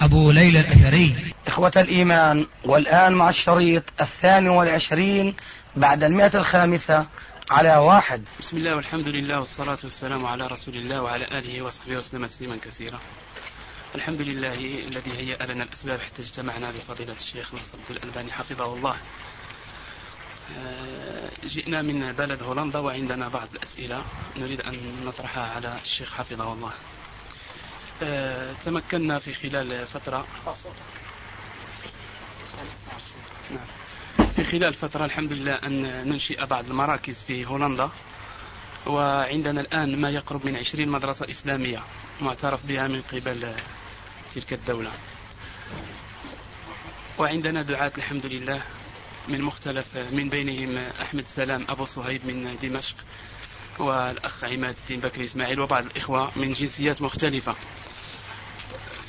أبو ليلى الأثري. إخوة الإيمان والآن مع الشريط الثاني والعشرين بعد المئة الخامسة على واحد. بسم الله والحمد لله والصلاة والسلام على رسول الله وعلى آله وصحبه وسلم تسليما كثيرا. الحمد لله الذي هيأ لنا الأسباب حتى اجتمعنا بفضيلة الشيخ ناصر الألباني حفظه الله. آه، جئنا من بلد هولندا وعندنا بعض الأسئلة. نريد أن نطرحها على الشيخ حفظه الله. تمكنا في خلال فترة. نعم. في خلال فترة الحمد لله أن ننشئ بعض المراكز في هولندا. وعندنا الآن ما يقرب من عشرين مدرسة إسلامية معترف بها من قبل تلك الدولة. وعندنا دعاة الحمد لله من مختلف من بينهم أحمد سلام أبو صهيب من دمشق والأخ عماد الدين بكري إسماعيل وبعض الإخوة من جنسيات مختلفة.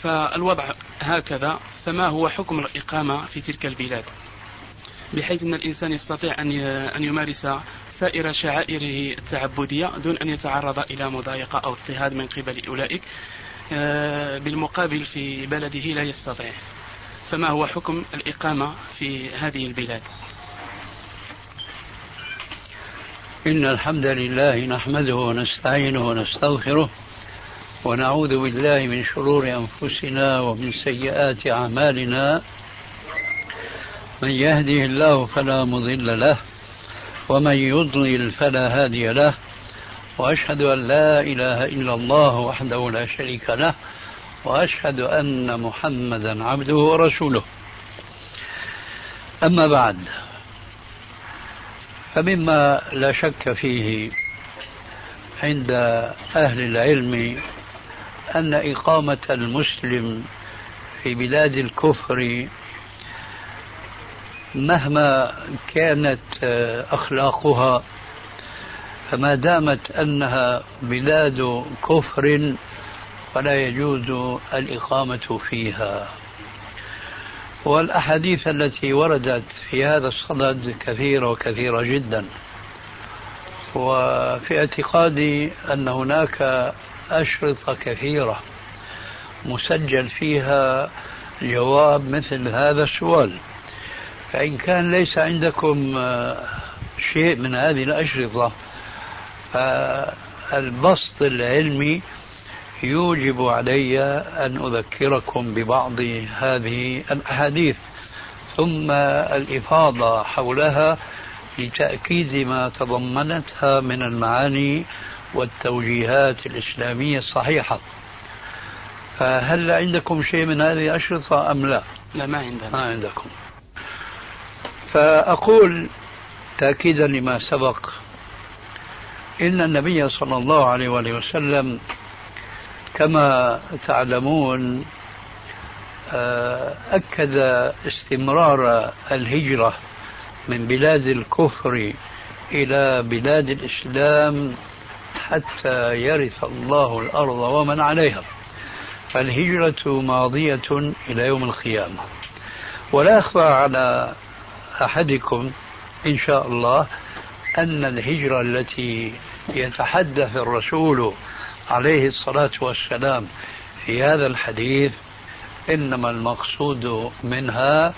فالوضع هكذا فما هو حكم الإقامة في تلك البلاد؟ بحيث أن الإنسان يستطيع أن يمارس سائر شعائره التعبدية دون أن يتعرض إلى مضايقة أو اضطهاد من قبل أولئك آه، بالمقابل في بلده لا يستطيع. فما هو حكم الإقامة في هذه البلاد؟ إن الحمد لله نحمده ونستعينه ونستغفره ونعوذ بالله من شرور أنفسنا ومن سيئات أعمالنا. من يهده الله فلا مضل له ومن يضلل فلا هادي له. وأشهد أن لا إله إلا الله وحده لا شريك له وأشهد أن محمدا عبده ورسوله. أما بعد فمما لا شك فيه عند أهل العلم أن إقامة المسلم في بلاد الكفر مهما كانت أخلاقها فما دامت أنها بلاد كفر فلا يجوز الإقامة فيها. والأحاديث التي وردت في هذا الصدد كثيرة وكثيرة جدا. وفي اعتقادي أن هناك أشرطة كثيرة. مسجل فيها جواب مثل هذا السؤال. فإن كان ليس عندكم آه، شيء من هذه الأشرطة فالبسط العلمي يوجب علي أن أذكركم ببعض هذه الأحاديث. ثم الإفاضة حولها لتأكيد ما تضمنتها من المعاني والتوجيهات الإسلامية الصحيحة فهل عندكم شيء من هذه الأشرطة أم لا؟ لا ما عندنا. ما عندكم. فأقول تأكيدا لما سبق إن النبي صلى الله عليه وآله وسلم كما تعلمون آه، أكد استمرار الهجرة من بلاد الكفر إلى بلاد الإسلام حتى يرث الله الأرض ومن عليها. فالهجرة ماضية إلى يوم القيامة. ولا أخفى على أحدكم إن شاء الله أن الهجرة التي يتحدث الرسول عليه الصلاة والسلام في هذا الحديث إنما المقصود منها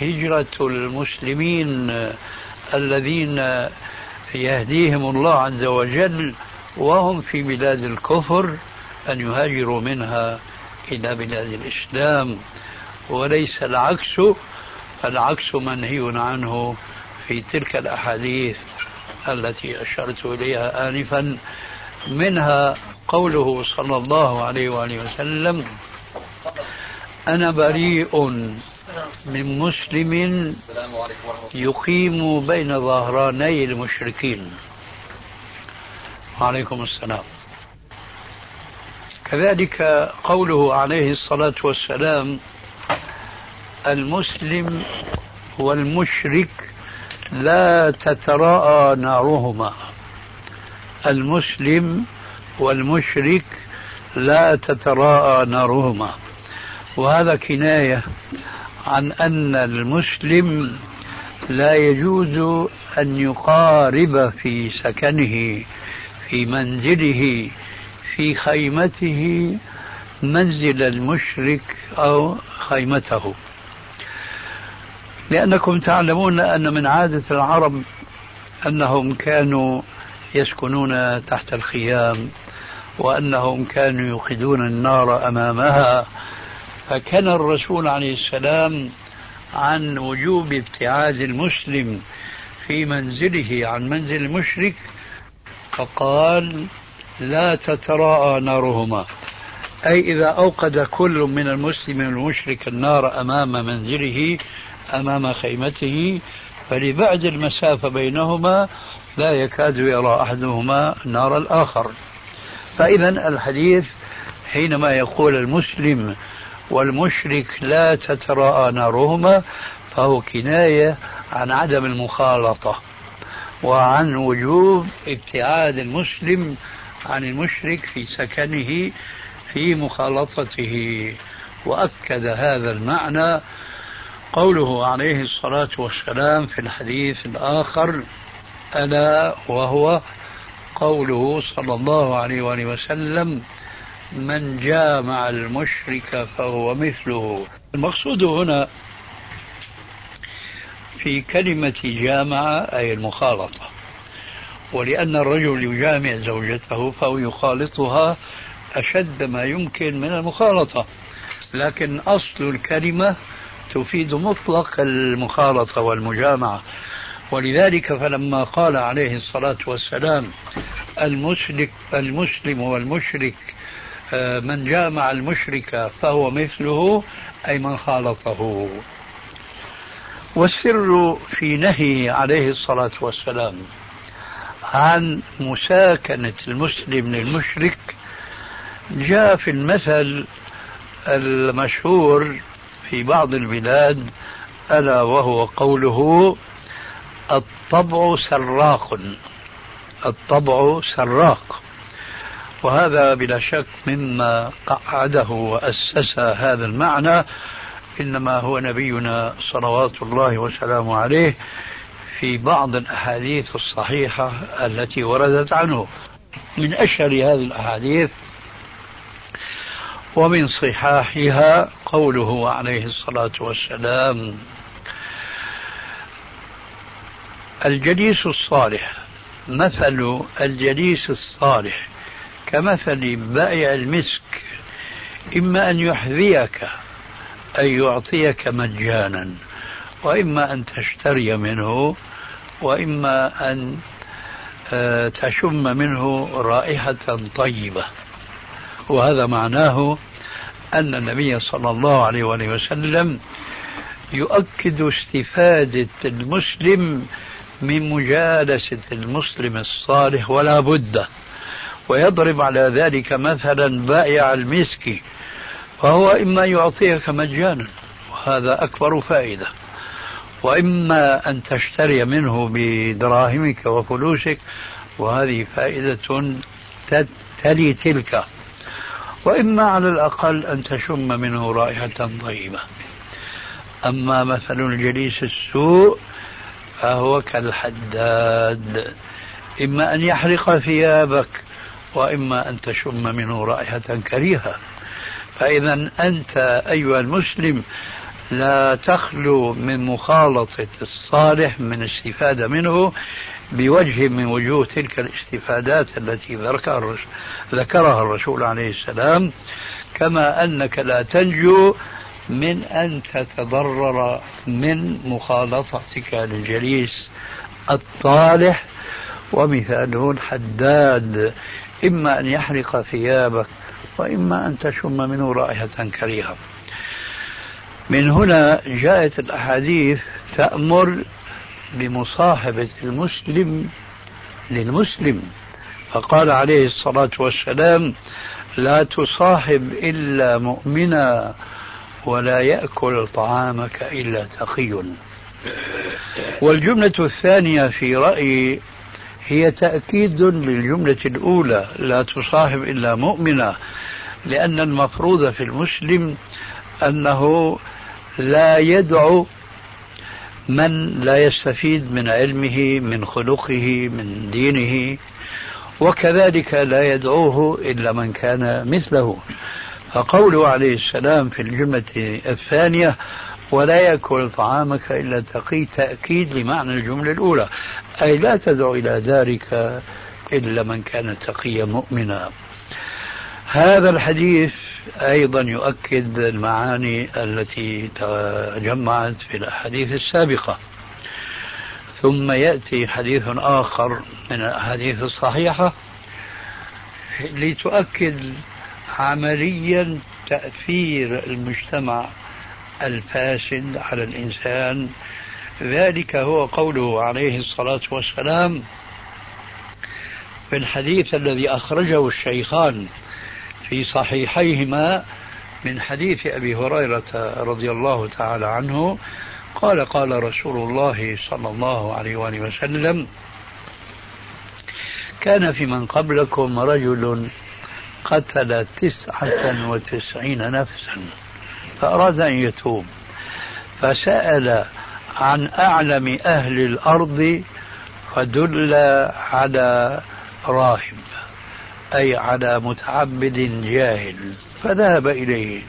هجرة المسلمين الذين يهديهم الله عز وجل وهم في بلاد الكفر أن يهاجروا منها إلى بلاد الإسلام. وليس العكس العكس منهي عنه في تلك الأحاديث التي أشرت إليها آنفا. منها قوله صلى الله عليه وآله وسلم أنا بريء من مسلم يقيم بين ظهراني المشركين. وعليكم السلام. كذلك قوله عليه الصلاة والسلام المسلم والمشرك لا تتراءى نارهما. المسلم والمشرك لا تتراءى نارهما. وهذا كناية عن أن المسلم لا يجوز أن يقارب في سكنه. في منزله في خيمته منزل المشرك أو خيمته. لأنكم تعلمون أن من عادة العرب أنهم كانوا يسكنون تحت الخيام وأنهم كانوا يوقدون النار أمامها. فكان الرسول عليه السلام عن وجوب ابتعاد المسلم في منزله عن منزل المشرك فقال لا تتراءى نارهما أي إذا أوقد كل من المسلم والمشرك النار أمام منزله أمام خيمته فلبعد المسافة بينهما لا يكاد يرى أحدهما نار الآخر. فإذا الحديث حينما يقول المسلم والمشرك لا تتراءى نارهما فهو كناية عن عدم المخالطة. وعن وجوب ابتعاد المسلم عن المشرك في سكنه في مخالطته. وأكد هذا المعنى قوله عليه الصلاة والسلام في الحديث الآخر ألا وهو قوله صلى الله عليه وآله وسلم من جامع المشرك فهو مثله. المقصود هنا في كلمة جامع أي المخالطة. ولأن الرجل يجامع زوجته فهو يخالطها أشد ما يمكن من المخالطة. لكن أصل الكلمة تفيد مطلق المخالطة والمجامعة. ولذلك فلما قال عليه الصلاة والسلام المشرك المسلم والمشرك آه، من جامع المشرك فهو مثله أي من خالطه. والسر في نهي عليه الصلاة والسلام عن مساكنة المسلم للمشرك جاء في المثل المشهور في بعض البلاد ألا وهو قوله الطبع سراق الطبع سراق. وهذا بلا شك مما قعده وأسس هذا المعنى إنما هو نبينا صلوات الله وسلامه عليه في بعض الأحاديث الصحيحة التي وردت عنه. من أشهر هذه الأحاديث ومن صحاحها قوله عليه الصلاة والسلام الجليس الصالح مثل الجليس الصالح كمثل بائع المسك إما أن يحذيك أي يعطيك مجانا وإما أن تشتري منه وإما أن آه، تشم منه رائحة طيبة. وهذا معناه أن النبي صلى الله عليه وسلم يؤكد استفادة المسلم من مجالسة المسلم الصالح ولا بد. ويضرب على ذلك مثلا بائع المسك. فهو إما يعطيك مجانا وهذا أكبر فائدة. وإما أن تشتري منه بدراهمك وفلوسك وهذه فائدة تلي تلك. وإما على الأقل أن تشم منه رائحة طيبة. أما مثل الجليس السوء فهو كالحداد. إما أن يحرق ثيابك وإما أن تشم منه رائحة كريهة. فإذا أنت أيها المسلم لا تخلو من مخالطة الصالح من الاستفادة منه بوجه من وجوه تلك الاستفادات التي ذكرها الرسول عليه السلام كما أنك لا تنجو من أن تتضرر من مخالطتك للجليس الطالح ومثاله الحداد إما أن يحرق ثيابك وإما أن تشم منه رائحة كريهة. من هنا جاءت الأحاديث تأمر بمصاحبة المسلم للمسلم. فقال عليه الصلاة والسلام لا تصاحب إلا مؤمنا ولا يأكل طعامك إلا تقي والجملة الثانية في رأيي هي تأكيد للجملة الأولى لا تصاحب إلا مؤمنة لأن المفروض في المسلم أنه لا يدعو من لا يستفيد من علمه من خلقه من دينه وكذلك لا يدعوه إلا من كان مثله. فقوله عليه السلام في الجملة الثانية ولا يأكل طعامك إلا تقي تأكيد لمعنى الجملة الأولى. أي لا تدعو إلى ذلك إلا من كان تقيا مؤمنا. هذا الحديث أيضا يؤكد المعاني التي تجمعت في الأحاديث السابقة. ثم يأتي حديث آخر من الأحاديث الصحيحة لتؤكد عمليا تأثير المجتمع الفاسد على الإنسان. ذلك هو قوله عليه الصلاة والسلام في الحديث الذي أخرجه الشيخان في صحيحيهما من حديث أبي هريرة رضي الله تعالى عنه. قال قال رسول الله صلى الله عليه وآله وسلم كان في من قبلكم رجل قتل تسعة وتسعين نفسا فأراد أن يتوب فسأل عن أعلم أهل الأرض فدل على راهب أي على متعبد جاهل فذهب إليه.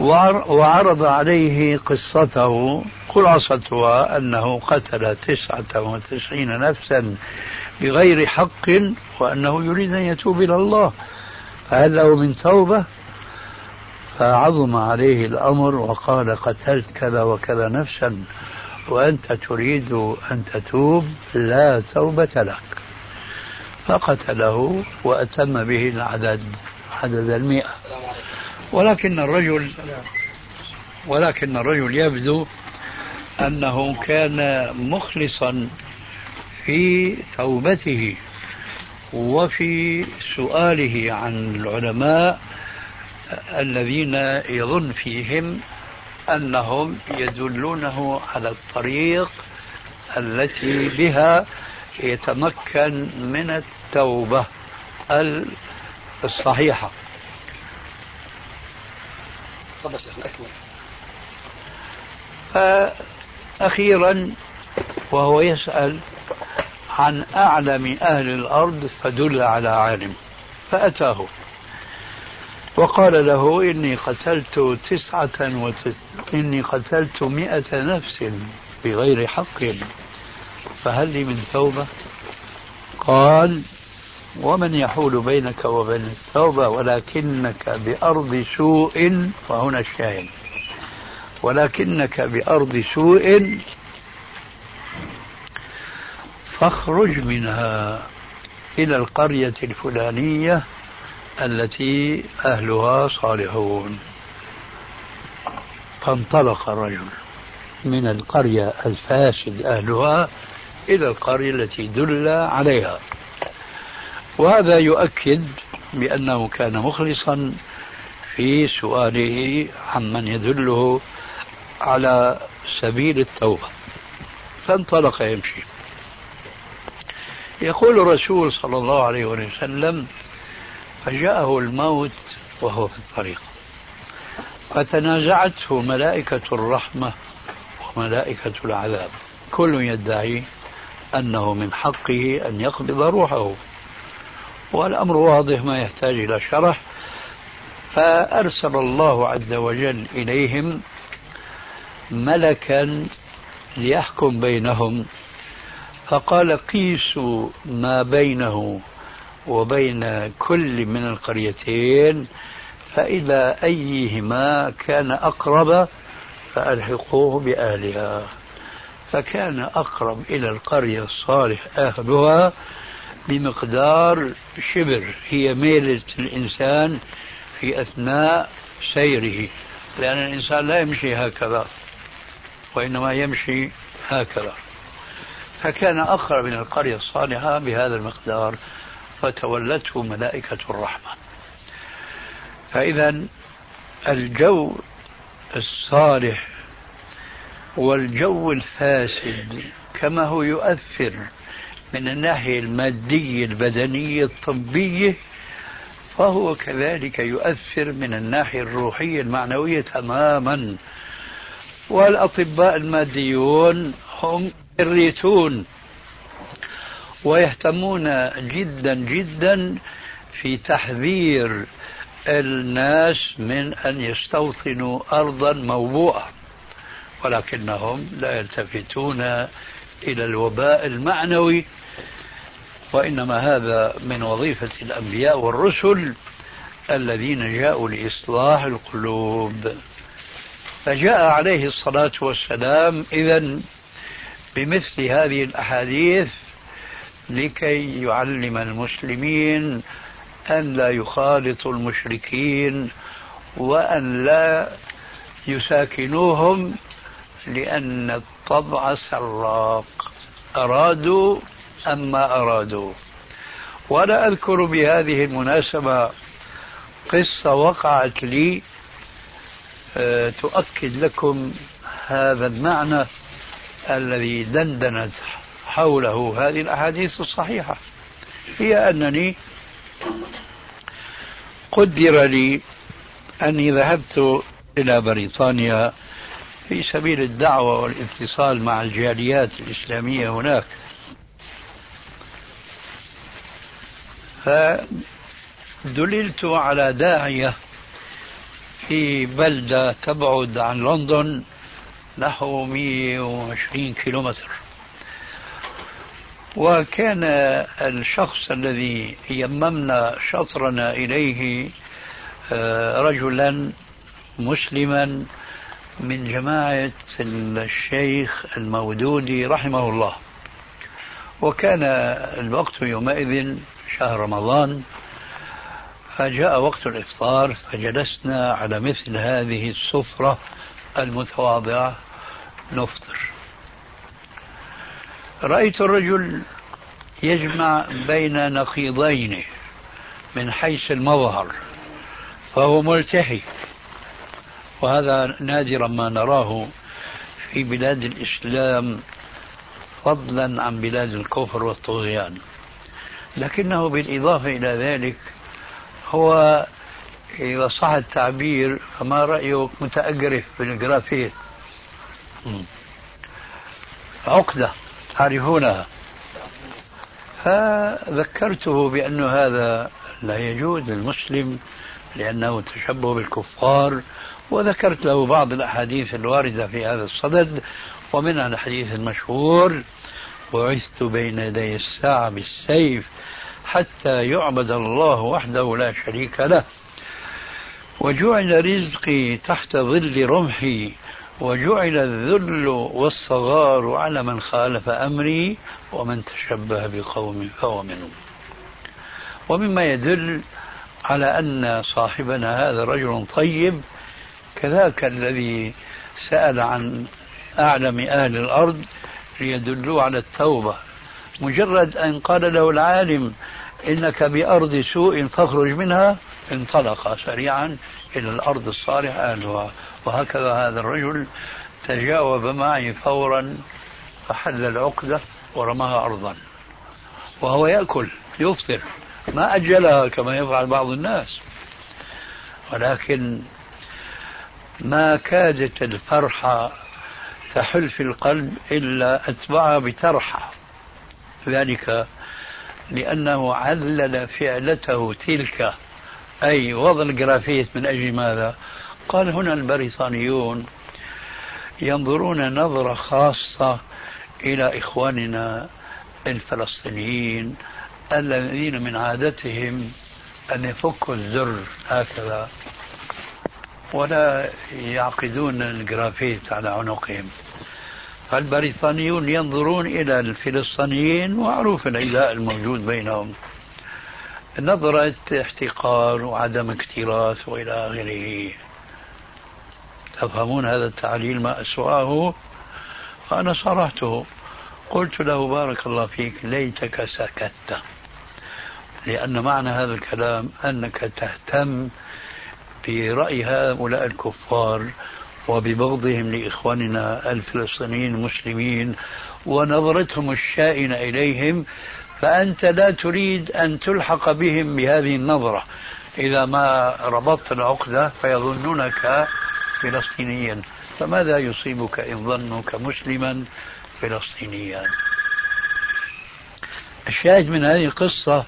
وعرض عليه قصته خلاصتها أنه قتل تسعة وتسعين نفسا بغير حق وأنه يريد أن يتوب إلى الله. فهل له من توبة. فعظم عليه الأمر وقال قتلت كذا وكذا نفسا وأنت تريد أن تتوب لا توبة لك. فقتله وأتم به العدد عدد المئة. ولكن الرجل ولكن الرجل يبدو أنه كان مخلصا في توبته وفي سؤاله عن العلماء الذين يظن فيهم أنهم يدلونه على الطريق التي بها يتمكن من التوبة الصحيحة. فأخيرا وهو يسأل عن أعلم أهل الأرض فدل على عالم فأتاه. وقال له إني قتلت تسعة وتس... إني قتلت مئة نفس بغير حق. فهل لي من توبة؟ قال ومن يحول بينك وبين التوبة ولكنك بأرض سوء وهنا الشاهد. ولكنك بأرض سوء فاخرج منها إلى القرية الفلانية التي أهلها صالحون. فانطلق الرجل من القرية الفاسد أهلها إلى القرية التي دل عليها. وهذا يؤكد بأنه كان مخلصا في سؤاله عمن يدله على سبيل التوبة. فانطلق يمشي. يقول الرسول صلى الله عليه وسلم فجاءه الموت وهو في الطريق. فتنازعته ملائكة الرحمة وملائكة العذاب. كل يدعي أنه من حقه أن يقبض روحه. والأمر واضح ما يحتاج إلى شرح. فأرسل الله عز وجل إليهم ملكا ليحكم بينهم. فقال قيسوا ما بينه وبين كل من القريتين فإلى أيهما كان أقرب فألحقوه بأهلها. فكان أقرب إلى القرية الصالح أهلها بمقدار شبر هي ميلة الإنسان في أثناء سيره لأن الإنسان لا يمشي هكذا وإنما يمشي هكذا. فكان أقرب من القرية الصالحة بهذا المقدار فتولته ملائكة الرحمة فإذا الجو الصالح والجو الفاسد كما هو يؤثر من الناحية المادية البدنية الطبية فهو كذلك يؤثر من الناحية الروحية المعنوية تماما. والأطباء الماديون هم يريتون ويهتمون جدا جدا في تحذير الناس من أن يستوطنوا أرضا موبوءة. ولكنهم لا يلتفتون إلى الوباء المعنوي وإنما هذا من وظيفة الأنبياء والرسل الذين جاءوا لإصلاح القلوب. فجاء عليه الصلاة والسلام إذا بمثل هذه الأحاديث لكي يعلم المسلمين أن لا يخالطوا المشركين وأن لا يساكنوهم لأن الطبع سراق. أرادوا أم ما أرادوا. وأنا أذكر بهذه المناسبة قصة وقعت لي أه تؤكد لكم هذا المعنى الذي دندنت حوله هذه الأحاديث الصحيحة. هي أنني قدر لي أني ذهبت إلى بريطانيا في سبيل الدعوة والاتصال مع الجاليات الإسلامية هناك. فدللت على داعية في بلدة تبعد عن لندن نحو 120 كيلومتر. وكان الشخص الذي يممنا شطرنا إليه آه، رجلا مسلما من جماعة الشيخ المودودي رحمه الله. وكان الوقت يومئذ شهر رمضان فجاء وقت الإفطار فجلسنا على مثل هذه السفرة المتواضعة نفطر. رأيت الرجل يجمع بين نقيضين من حيث المظهر فهو ملتحي وهذا نادرا ما نراه في بلاد الإسلام فضلا عن بلاد الكفر والطغيان. لكنه بالإضافة إلى ذلك هو إذا صح التعبير فما رأيك متأجرف بالجرافيت عقدة تعرفونها. فذكرته بأن هذا لا يجوز للمسلم لأنه تشبه بالكفار وذكرت له بعض الأحاديث الواردة في هذا الصدد ومنها الحديث المشهور بعثت بين يدي الساعة بالسيف حتى يعبد الله وحده لا شريك له وجعل رزقي تحت ظل رمحي وجعل الذل والصغار على من خالف أمري ومن تشبه بقوم فهو منهم. ومما يدل على أن صاحبنا هذا رجل طيب كذاك الذي سأل عن أعلم أهل الأرض ليدلوه على التوبة. مجرد أن قال له العالم إنك بأرض سوء فاخرج منها انطلق سريعا إلى الأرض الصالح أهلها. وهكذا هذا الرجل تجاوب معي فورا فحل العقدة ورماها أرضا. وهو يأكل يفطر. ما أجلها كما يفعل بعض الناس. ولكن ما كادت الفرحة تحل في القلب إلا أتبعها بترحة. ذلك لأنه علل فعلته تلك. أي وضع الجرافيت من أجل ماذا؟ قال هنا البريطانيون ينظرون نظرة خاصة إلى إخواننا الفلسطينيين الذين من عادتهم أن يفكوا الزر هكذا ولا يعقدون الجرافيت على عنقهم. فالبريطانيون ينظرون إلى الفلسطينيين معروف العداء الموجود بينهم. نظرة احتقار وعدم اكتراث وإلى آخره. تفهمون هذا التعليل ما أسوأه؟ فأنا صرحته. قلت له بارك الله فيك ليتك سكت. لأن معنى هذا الكلام أنك تهتم برأي هؤلاء الكفار وببغضهم لإخواننا الفلسطينيين المسلمين ونظرتهم الشائنة إليهم فأنت لا تريد أن تلحق بهم بهذه النظرة. إذا ما ربطت العقدة فيظنونك فلسطينيا. فماذا يصيبك إن ظنك مسلما فلسطينيا؟ الشاهد من هذه القصة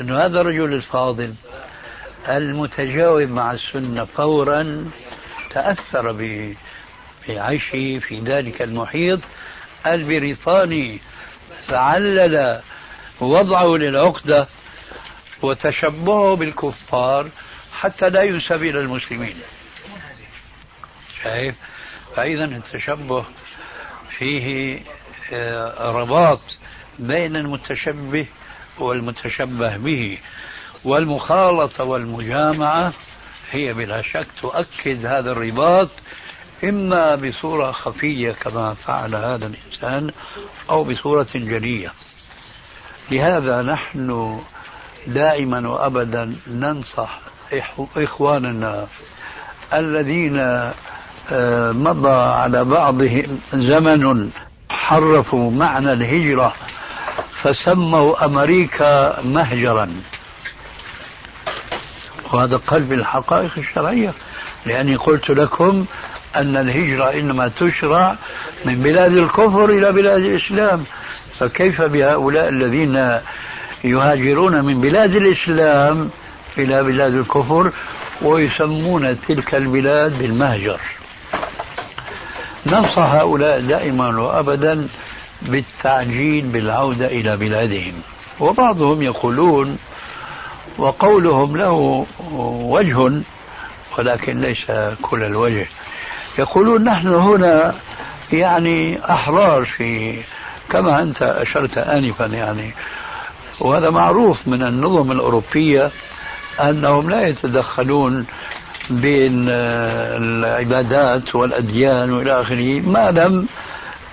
أن هذا الرجل الفاضل المتجاوب مع السنة فورا تأثر بعيشه في ذلك المحيط البريطاني. فعلل وضعه للعقدة وتشبهه بالكفار حتى لا ينسب إلى المسلمين. شايف؟ فإذا التشبه فيه آه، رباط بين المتشبه والمتشبه به والمخالطة والمجامعة هي بلا شك تؤكد هذا الرباط إما بصورة خفية كما فعل هذا الإنسان أو بصورة جلية. لهذا نحن دائما وأبدا ننصح إخواننا الذين آه، مضى على بعضهم زمن حرفوا معنى الهجرة فسموا أمريكا مهجرا. وهذا قلب الحقائق الشرعية. لأني قلت لكم أن الهجرة إنما تشرع من بلاد الكفر إلى بلاد الإسلام. فكيف بهؤلاء الذين يهاجرون من بلاد الإسلام إلى بلاد الكفر ويسمون تلك البلاد بالمهجر؟ ننصح هؤلاء دائما وأبدا بالتعجيل بالعودة إلى بلادهم. وبعضهم يقولون وقولهم له وجه ولكن ليس كل الوجه. يقولون نحن هنا يعني أحرار في كما أنت أشرت آنفا يعني. وهذا معروف من النظم الأوروبية أنهم لا يتدخلون بين العبادات والأديان وإلى آخره ما لم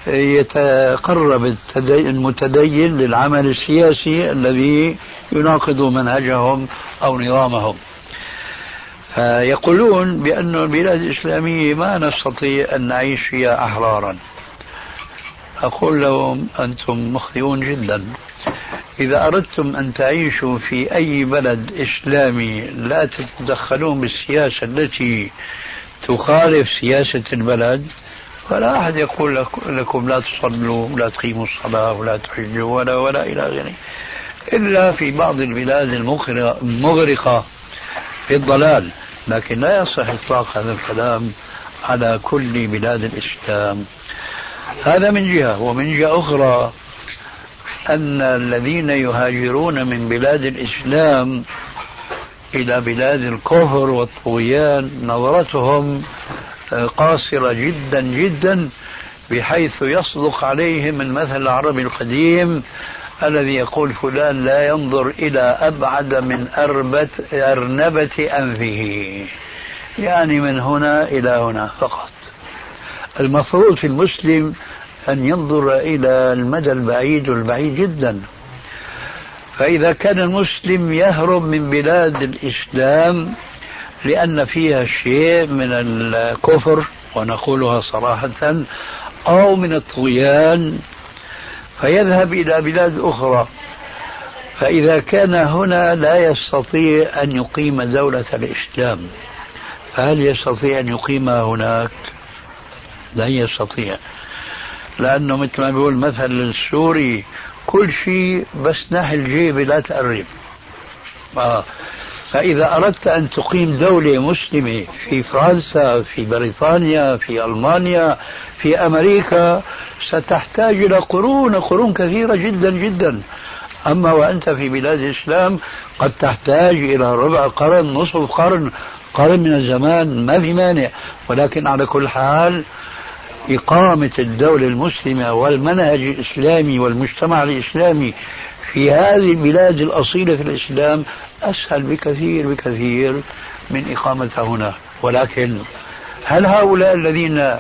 يتقرب المتدين للعمل السياسي الذي يناقض منهجهم أو نظامهم. فيقولون بأن البلاد الإسلامية ما نستطيع أن نعيش فيها أحرارا. أقول لهم أنتم مخطئون جدا. إذا أردتم أن تعيشوا في أي بلد إسلامي لا تتدخلون بالسياسة التي تخالف سياسة البلد فلا أحد يقول لكم لا تصلوا ولا تقيموا الصلاة ولا تحجوا ولا ولا إلى آخره. إلا في بعض البلاد المغرقة في الضلال. لكن لا يصح إطلاق هذا الكلام على كل بلاد الإسلام. هذا من جهة. ومن جهة أخرى أن الذين يهاجرون من بلاد الإسلام إلى بلاد الكفر والطغيان نظرتهم قاصرة جدا جدا بحيث يصدق عليهم المثل العربي القديم الذي يقول فلان لا ينظر إلى أبعد من أربة أرنبة أنفه. يعني من هنا إلى هنا فقط. المفروض في المسلم أن ينظر إلى المدى البعيد والبعيد جدا. فإذا كان المسلم يهرب من بلاد الإسلام لأن فيها شيء من الكفر ونقولها صراحة أو من الطغيان فيذهب إلى بلاد أخرى. فإذا كان هنا لا يستطيع أن يقيم دولة الإسلام. فهل يستطيع أن يقيمها هناك؟ لا يستطيع. لأنه مثل ما بيقول مثل السوري كل شيء بس ناحي الجيب لا تقرب. آه. فإذا أردت أن تقيم دولة مسلمة في فرنسا في بريطانيا في ألمانيا في أمريكا ستحتاج إلى قرون قرون كثيرة جدا جدا. أما وأنت في بلاد الإسلام قد تحتاج إلى ربع قرن نصف قرن قرن من الزمان ما في مانع. ولكن على كل حال إقامة الدولة المسلمة والمنهج الإسلامي والمجتمع الإسلامي في هذه البلاد الأصيلة في الإسلام أسهل بكثير بكثير من إقامتها هنا. ولكن هل هؤلاء الذين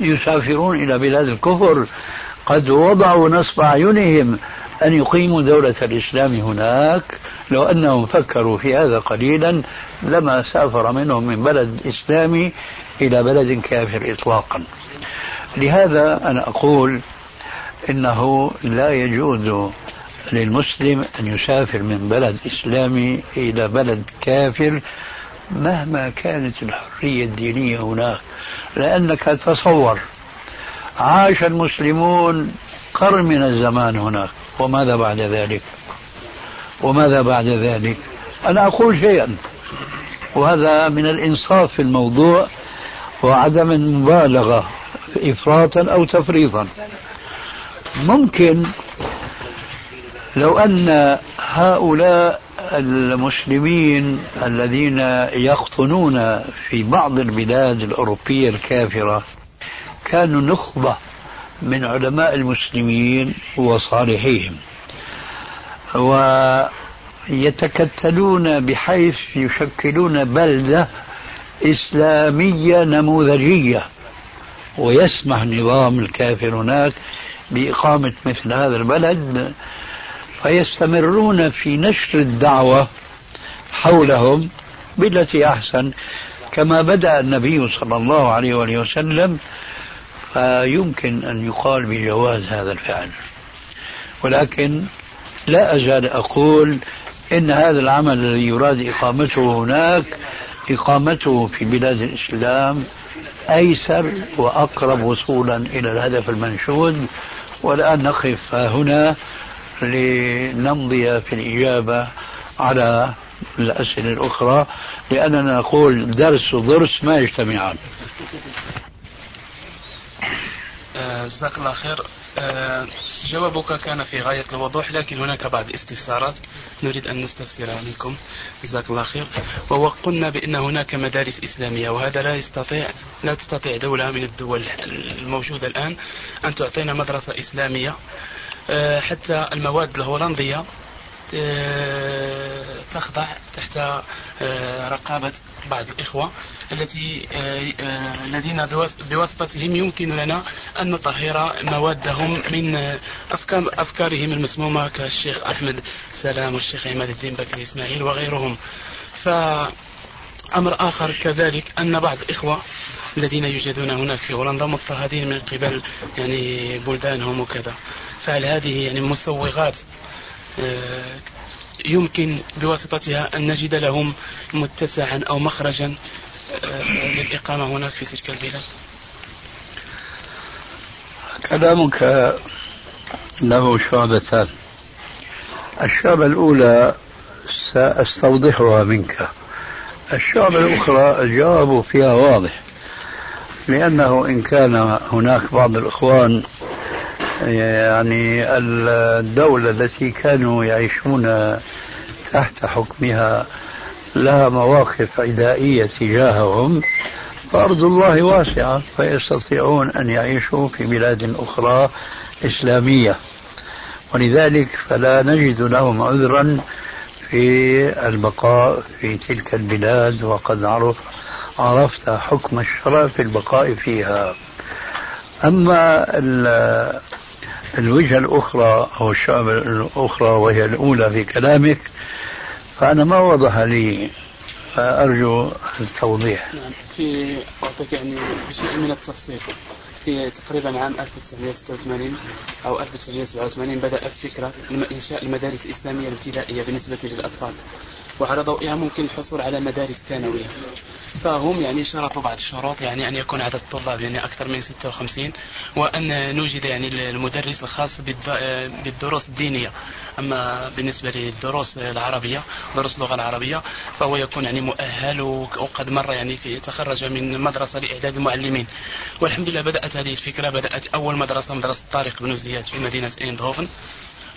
يسافرون إلى بلاد الكفر قد وضعوا نصب أعينهم أن يقيموا دولة الإسلام هناك؟ لو أنهم فكروا في هذا قليلا لما سافر منهم من بلد إسلامي إلى بلد كافر إطلاقا. لهذا أنا أقول إنه لا يجوز للمسلم أن يسافر من بلد إسلامي إلى بلد كافر مهما كانت الحرية الدينية هناك لأنك تصور عاش المسلمون قرن من الزمان هناك وماذا بعد ذلك؟ وماذا بعد ذلك؟ أنا أقول شيئا وهذا من الإنصاف في الموضوع وعدم المبالغة إفراطا أو تفريطا. ممكن لو أن هؤلاء المسلمين الذين يقطنون في بعض البلاد الأوروبية الكافرة كانوا نخبة من علماء المسلمين وصالحيهم. ويتكتلون بحيث يشكلون بلدة إسلامية نموذجية. ويسمح نظام الكافر هناك بإقامة مثل هذا البلد فيستمرون في نشر الدعوة حولهم بالتي أحسن. كما بدأ النبي صلى الله عليه وآله وسلم فيمكن أن يقال بجواز هذا الفعل. ولكن لا أزال أقول إن هذا العمل الذي يراد إقامته هناك إقامته في بلاد الإسلام أيسر وأقرب وصولا إلى الهدف المنشود والآن نقف هنا لنمضي في الإجابة على الأسئلة الأخرى لأننا نقول درس وضرس ما يجتمعان. جزاك الله خير. جوابك كان في غاية الوضوح لكن هناك بعض الاستفسارات نريد أن نستفسرها منكم. جزاك الله خير. وهو قلنا بأن هناك مدارس إسلامية وهذا لا يستطيع لا تستطيع دولة من الدول الموجودة الآن أن تعطينا مدرسة إسلامية. آه، حتى المواد الهولندية آه، تخضع تحت آه، رقابة بعض الإخوة التي الذين بواسطتهم يمكن لنا أن نطهر موادهم من أفكار أفكارهم المسمومة كالشيخ أحمد سلام والشيخ عماد الدين بكر إسماعيل وغيرهم. فأمر آخر كذلك أن بعض الإخوة الذين يوجدون هناك في هولندا مضطهدين من قبل يعني بلدانهم وكذا. فهل هذه يعني مسوغات آه، يمكن بواسطتها أن نجد لهم متسعا أو مخرجا آه، للإقامة هناك في تلك البلاد. كلامك له شعبتان. الشعبة الأولى سأستوضحها منك. الشعبة الأخرى الجواب فيها واضح لأنه إن كان هناك بعض الإخوان يعني الدولة التي كانوا يعيشون تحت حكمها لها مواقف عدائية تجاههم فأرض الله واسعة فيستطيعون أن يعيشوا في بلاد أخرى إسلامية. ولذلك فلا نجد لهم عذرا في البقاء في تلك البلاد وقد عرف عرفت حكم الشرع في البقاء فيها. أما الوجهة الأخرى أو الشعب الأخرى وهي الأولى في كلامك فأنا ما وضح لي فأرجو التوضيح. نعم في أعطيك يعني بشيء من التفصيل. في تقريبا عام 1986 أو 1987 بدأت فكرة إنشاء المدارس الإسلامية الابتدائية بالنسبة للأطفال. وعلى ضوئها ممكن الحصول على مدارس ثانوية. فهم يعني شرطوا بعض الشروط يعني أن يكون عدد الطلاب يعني أكثر من 56 وأن نوجد يعني المدرس الخاص بالدروس الدينية. أما بالنسبة للدروس العربية دروس اللغة العربية فهو يكون يعني مؤهل وقد مر يعني في تخرج من مدرسة لإعداد المعلمين. والحمد لله بدأت هذه الفكرة بدأت أول مدرسة مدرسة طارق بن زياد في مدينة إيندهوفن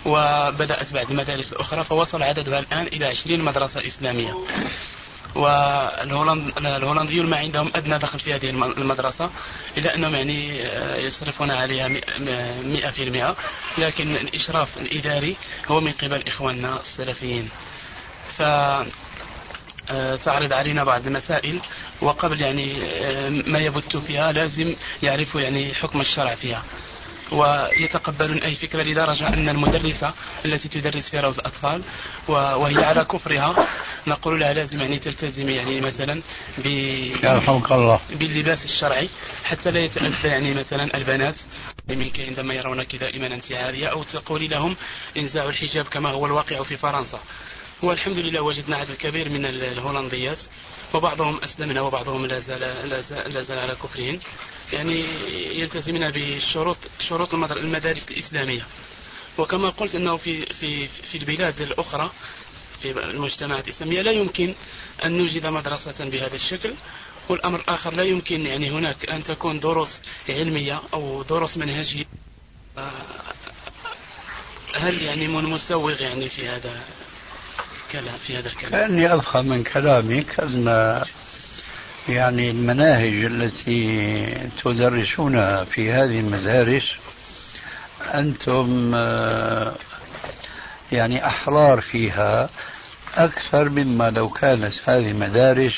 وبدأت بعد المدارس الأخرى فوصل عددها الآن إلى 20 مدرسة إسلامية. والهولنديون ما عندهم أدنى دخل في هذه المدرسة إلا أنهم يعني آه، يصرفون عليها 100% لكن الإشراف الإداري هو من قبل إخواننا السلفيين. ف آه، تعرض علينا بعض المسائل وقبل يعني آه، ما يبت فيها لازم يعرفوا يعني حكم الشرع فيها. ويتقبلون أي فكرة لدرجة أن المدرسة التي تدرس في روض الأطفال وهي على كفرها. نقول لها لازم يعني تلتزم يعني مثلا ب الله. باللباس الشرعي حتى لا يتأذى يعني مثلا البنات. منك عندما يرونك دائما أنت عارية أو تقولي لهم انزعوا الحجاب كما هو الواقع في فرنسا. والحمد لله وجدنا عدد كبير من الهولنديات. وبعضهم أسلمنا وبعضهم لا زال, لا زال على كفرهم. يعني يلتزمون بشروط شروط المدارس الإسلامية. وكما قلت أنه في, في, في البلاد الأخرى في المجتمعات الإسلامية لا يمكن أن نوجد مدرسة بهذا الشكل. والأمر الآخر لا يمكن يعني هناك أن تكون دروس علمية أو دروس منهجية. هل يعني من مسوغ يعني في هذا؟ في هذا الكلام. كأني أفهم من كلامك أن يعني المناهج التي تدرسونها في هذه المدارس. أنتم آه، يعني أحرار فيها أكثر مما لو كانت هذه المدارس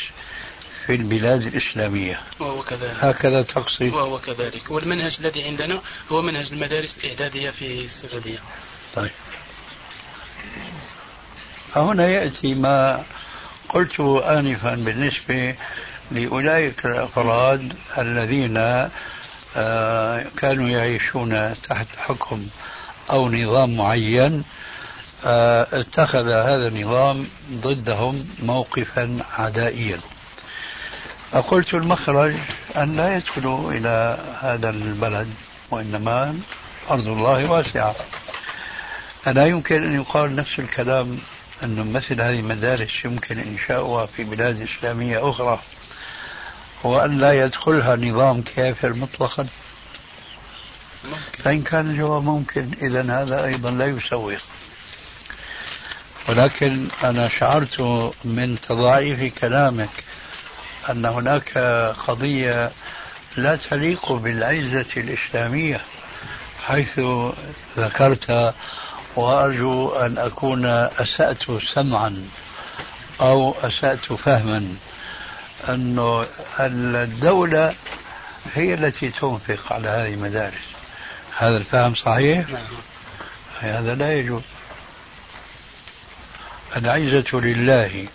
في البلاد الإسلامية. وهو كذلك. هكذا تقصد؟ وهو كذلك. والمنهج الذي عندنا هو منهج المدارس الإعدادية في السعودية. طيب. فهنا يأتي ما قلته آنفا بالنسبة لأولئك الأفراد الذين آه، كانوا يعيشون تحت حكم أو نظام معين آه، اتخذ هذا النظام ضدهم موقفا عدائيا. فقلت المخرج أن لا يدخلوا إلى هذا البلد وإنما أرض الله واسعة. ألا يمكن أن يقال نفس الكلام أن مثل هذه المدارس يمكن إنشاؤها في بلاد إسلامية أخرى وأن لا يدخلها نظام كافر مطلقا. فإن كان الجواب ممكن إذا هذا أيضا لا يسوغ ولكن أنا شعرت من تضاعيف كلامك أن هناك قضية لا تليق بالعزة الإسلامية حيث ذكرت وأرجو أن أكون أسأت سمعا أو أسأت فهما أن الدولة هي التي تنفق على هذه المدارس هذا الفهم صحيح؟ نعم. هذا لا يجوز العزة لله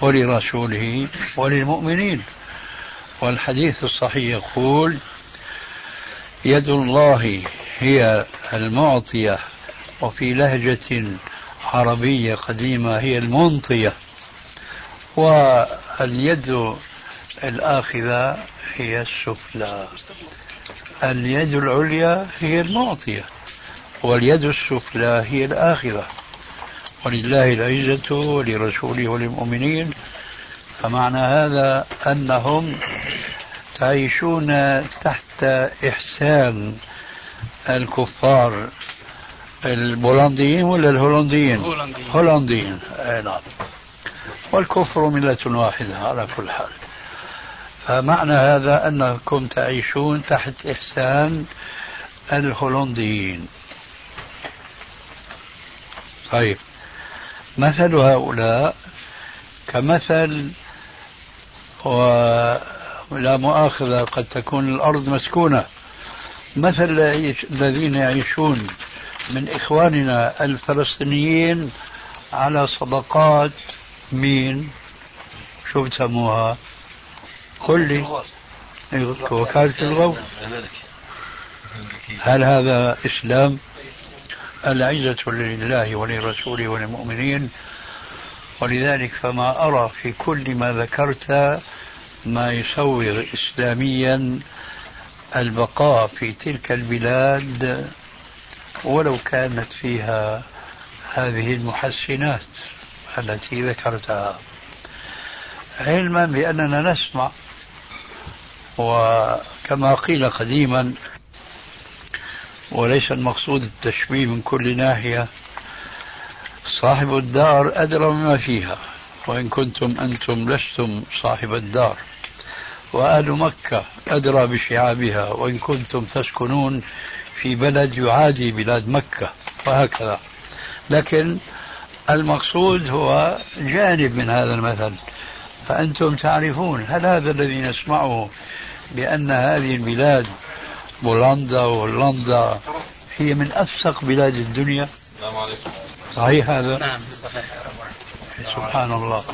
ولرسوله وللمؤمنين والحديث الصحيح يقول يد الله هي المعطية وفي لهجة عربية قديمة هي المنطية. واليد الآخذة هي السفلى. اليد العليا هي المعطية واليد السفلى هي الآخذة. ولله العزة ولرسوله وللمؤمنين. فمعنى هذا أنهم تعيشون تحت إحسان الكفار. البولنديين ولا الهولنديين؟ هولنديين. أي نعم. والكفر ملة واحدة على كل حال. فمعنى هذا أنكم تعيشون تحت إحسان الهولنديين. طيب. مثل هؤلاء كمثل ولا مؤاخذة قد تكون الأرض مسكونة. مثل الذين يعيشون من إخواننا الفلسطينيين على صدقات مين؟ شو بتسموها قل لي. وكالة الغوث. هل هذا إسلام؟ العزة لله ولرسوله وللمؤمنين. ولذلك فما أرى في كل ما ذكرت ما يصور إسلاميا البقاء في تلك البلاد ولو كانت فيها هذه المحسنات التي ذكرتها. علما بأننا نسمع وكما قيل قديما وليس المقصود التشبيه من كل ناحية صاحب الدار أدرى بما فيها وإن كنتم أنتم لستم صاحب الدار. وأهل مكة أدرى بشعابها وإن كنتم تسكنون في بلد يعادي بلاد مكة وهكذا. لكن المقصود هو جانب من هذا المثل. فأنتم تعرفون هل هذا الذي نسمعه بأن هذه البلاد بولندا وهولندا هي من أفسق بلاد الدنيا؟ صحيح هذا؟ نعم صحيح. سبحان الله.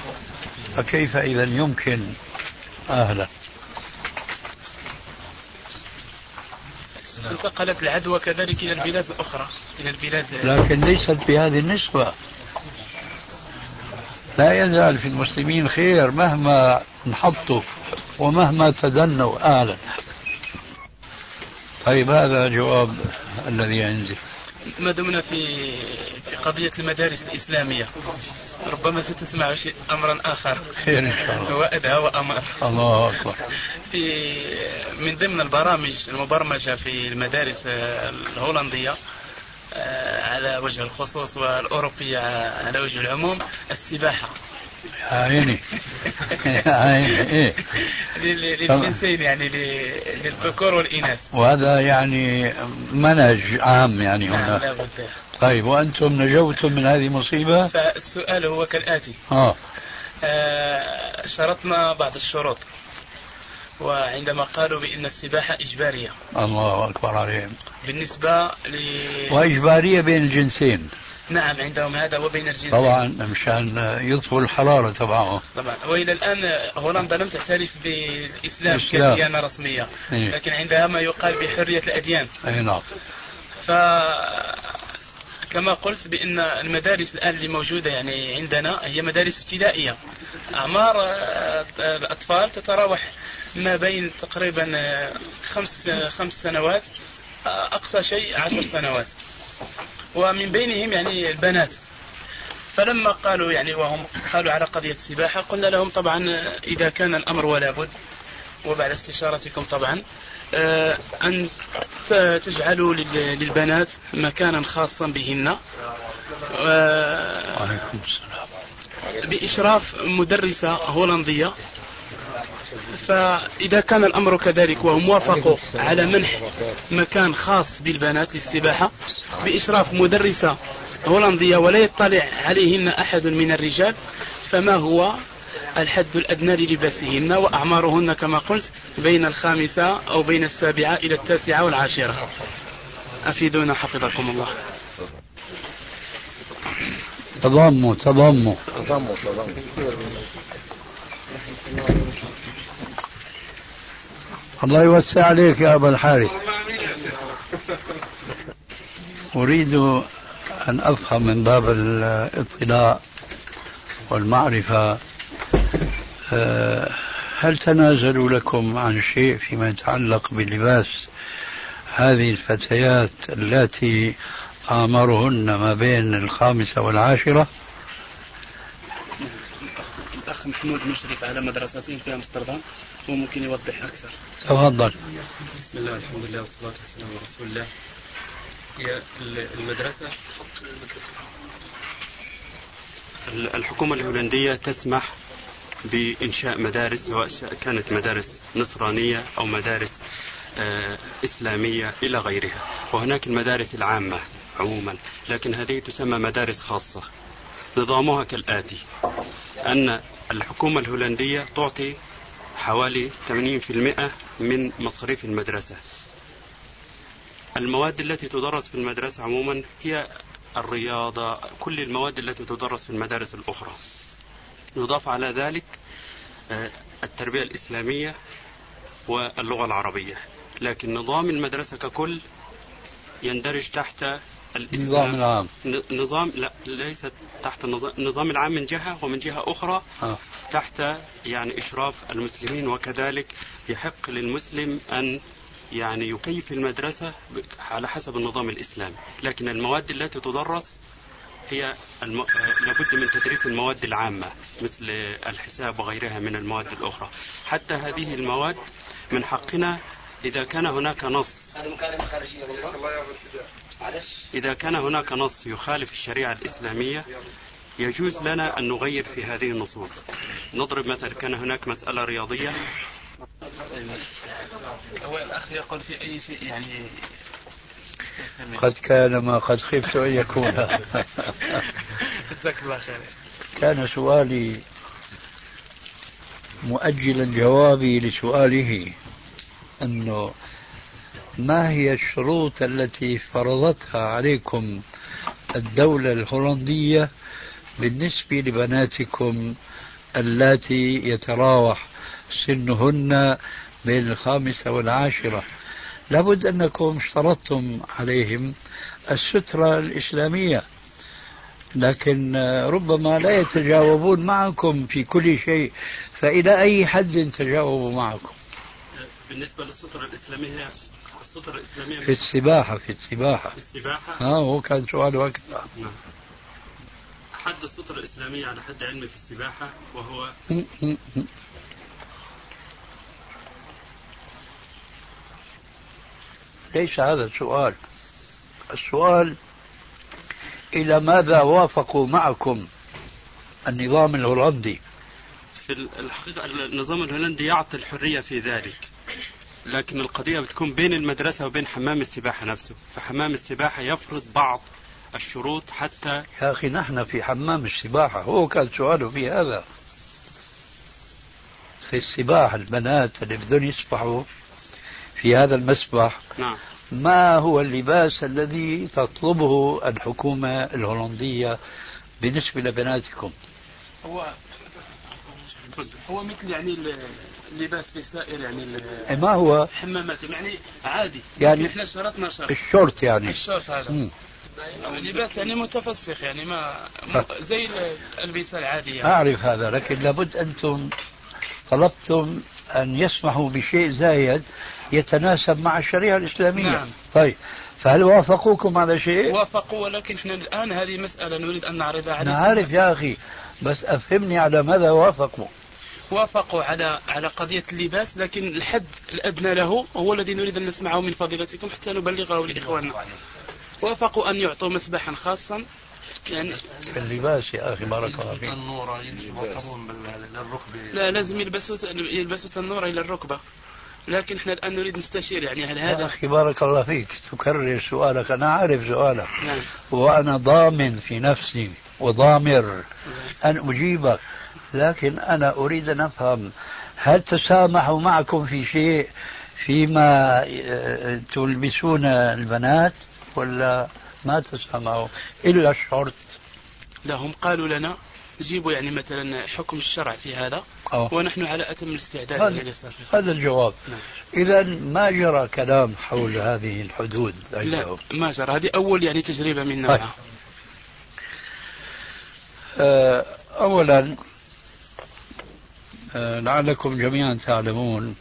فكيف إذا يمكن أهلا؟ انتقلت العدوى كذلك إلى البلاد الأخرى إلى البلاد لكن ليست بهذه النسبة. لا يزال في المسلمين خير مهما انحطوا ومهما تدنوا أهلا طيب هذا جواب الذي عندي ما دمنا في في قضية المدارس الإسلامية. ربما ستسمع شيء أمرا آخر. خير إن شاء الله. هو أدهى وأمر الله أكبر. في من ضمن البرامج المبرمجة في المدارس الهولندية آه، على وجه الخصوص والأوروبية على وجه العموم السباحة. عيني. عيني لل- للجنسين يعني للذكور والإناث. وهذا يعني منهج عام يعني نعم هنا لابد طيب وأنتم نجوتم من هذه المصيبة فالسؤال هو كالآتي. آه. آه، شرطنا بعض الشروط. وعندما قالوا بأن السباحة إجبارية. الله أكبر عليهم. بالنسبة ل... وإجبارية بين الجنسين. نعم عندهم هذا وبين الجنسين. طبعا مشان يطفوا الحرارة تبعهم. طبعا. وإلى الآن هولندا لم تعترف بالإسلام الإسلام. كديانة رسمية إيه. لكن عندها ما يقال بحرية الأديان. أي نعم. ف كما قلت بأن المدارس الآن اللي موجودة يعني عندنا هي مدارس ابتدائية. أعمار آه، الأطفال تتراوح ما بين تقريبا خمس خمس سنوات أقصى شيء عشر سنوات. ومن بينهم يعني البنات. فلما قالوا يعني وهم قالوا على قضية السباحة قلنا لهم طبعا إذا كان الأمر ولا بد وبعد استشارتكم طبعا آه، أن تجعلوا لل- للبنات مكانا خاصا بهن. آه، بإشراف مدرسة هولندية. فإذا كان الأمر كذلك وهم وافقوا على منح مكان خاص بالبنات للسباحة بإشراف مدرسة هولندية ولا يطلع عليهن أحد من الرجال فما هو الحد الأدنى للباسهن وأعمارهن كما قلت بين الخامسة أو بين السابعة إلى التاسعة والعاشرة. أفيدونا حفظكم الله. تضموا الله يوسع عليك يا أبا الحارث. أريد أن أفهم من باب الاطلاع والمعرفة. آه، هل تنازلوا لكم عن شيء فيما يتعلق بلباس هذه الفتيات التي أعمارهن ما بين الخامسة والعاشرة؟ الأخ محمود مشرف على مدرسته في أمستردام وممكن يوضح أكثر. تفضل. بسم الله الحمد لله والصلاة والسلام على رسول الله. هي المدرسة الحكومة الهولندية تسمح بإنشاء مدارس سواء كانت مدارس نصرانية أو مدارس آه، إسلامية إلى غيرها. وهناك المدارس العامة عموما لكن هذه تسمى مدارس خاصة. نظامها كالآتي أن الحكومة الهولندية تعطي حوالي 80% من مصاريف المدرسة. المواد التي تدرس في المدرسة عموما هي الرياضة كل المواد التي تدرس في المدارس الأخرى. يضاف على ذلك آه، التربية الإسلامية واللغة العربية. لكن نظام المدرسة ككل يندرج تحت النظام العام. نظام لا ليس تحت النظام النظام العام من جهة ومن جهة أخرى آه. تحت يعني إشراف المسلمين وكذلك يحق للمسلم أن يعني يكيف المدرسة على حسب النظام الإسلامي. لكن المواد التي تدرس هي الم... آه، لابد من تدريس المواد العامة مثل الحساب وغيرها من المواد الأخرى. حتى هذه المواد من حقنا إذا كان هناك نص. هذه مكالمة خارجية والله معلش. إذا كان هناك نص يخالف الشريعة الإسلامية يجوز لنا أن نغير في هذه النصوص. نضرب مثلا كان هناك مسألة رياضية. هو الأخ يقول في أي شيء يعني. قد كان ما قد خفت أن يكون. جزاك الله خير. كان سؤالي مؤجلا جوابي لسؤاله. أنه ما هي الشروط التي فرضتها عليكم الدولة الهولندية بالنسبة لبناتكم اللاتي يتراوح سنهن بين الخامسة والعاشرة؟ لابد أنكم اشترطتم عليهم السترة الإسلامية لكن ربما لا يتجاوبون معكم في كل شيء فإلى أي حد تجاوبوا معكم؟ بالنسبة للسترة الإسلامية السترة الإسلامية في السباحة في السباحة. في السباحة. ها هو كان سؤاله هكذا نعم. حد السترة الإسلامية على حد علمي في السباحة وهو؟ ليس هذا السؤال. السؤال إلى ماذا وافقوا معكم النظام الهولندي؟ في الحقيقة النظام الهولندي يعطي الحرية في ذلك. لكن القضية بتكون بين المدرسة وبين حمام السباحة نفسه. فحمام السباحة يفرض بعض الشروط حتى يا أخي نحن في حمام السباحة. هو كان سؤاله في هذا. في السباحة البنات اللي بدهم يسبحوا في هذا المسبح نعم. ما هو اللباس الذي تطلبه الحكومة الهولندية بالنسبة لبناتكم؟ هو هو مثل يعني اللباس في سائر يعني إيه، ما هو؟ الحمامات يعني عادي. يعني إحنا شرطنا شرط الشورت يعني. الشورت هذا. مم. لباس يعني متفسخ يعني ما زي الألبسة العادية أعرف هذا لكن لابد أنتم طلبتم أن يسمحوا بشيء زايد يتناسب مع الشريعة الإسلامية. نعم. طيب فهل وافقوكم على شيء؟ وافقوا ولكن إحنا الآن هذه مسألة نريد أن نعرضها عليكم. أنا عارف يا أخي بس أفهمني على ماذا وافقوا. وافقوا على على قضية اللباس لكن الحد الأدنى له هو الذي نريد أن نسمعه من فضيلتكم حتى نبلغه لإخواننا. وافقوا أن يعطوا مسبحا خاصا. يعني في اللباس يا أخي بارك الله فيك. النور يلبسون للركبة لا لازم يلبسوا يلبسوا تنورة إلى الركبة. لكن إحنا الآن نريد نستشير يعني هل يا هذا أخي بارك الله فيك. تكرر سؤالك. أنا عارف سؤالك. نعم. وأنا ضامن في نفسي وضامر أن أجيبك. لكن أنا أريد أن أفهم هل تسامحوا معكم في شيء فيما آه، تلبسون البنات ولا ما تسامحوا إلا الشرط لا هم قالوا لنا جيبوا يعني مثلا حكم الشرع في هذا أوه. ونحن على أتم الاستعداد هذا-. هذا الجواب نعم. إذا ما جرى كلام حول هذه الحدود لا ما جرى هذه أول يعني تجربة من طيب. نوعها آه، أولا آه، لعلكم جميعا تعلمون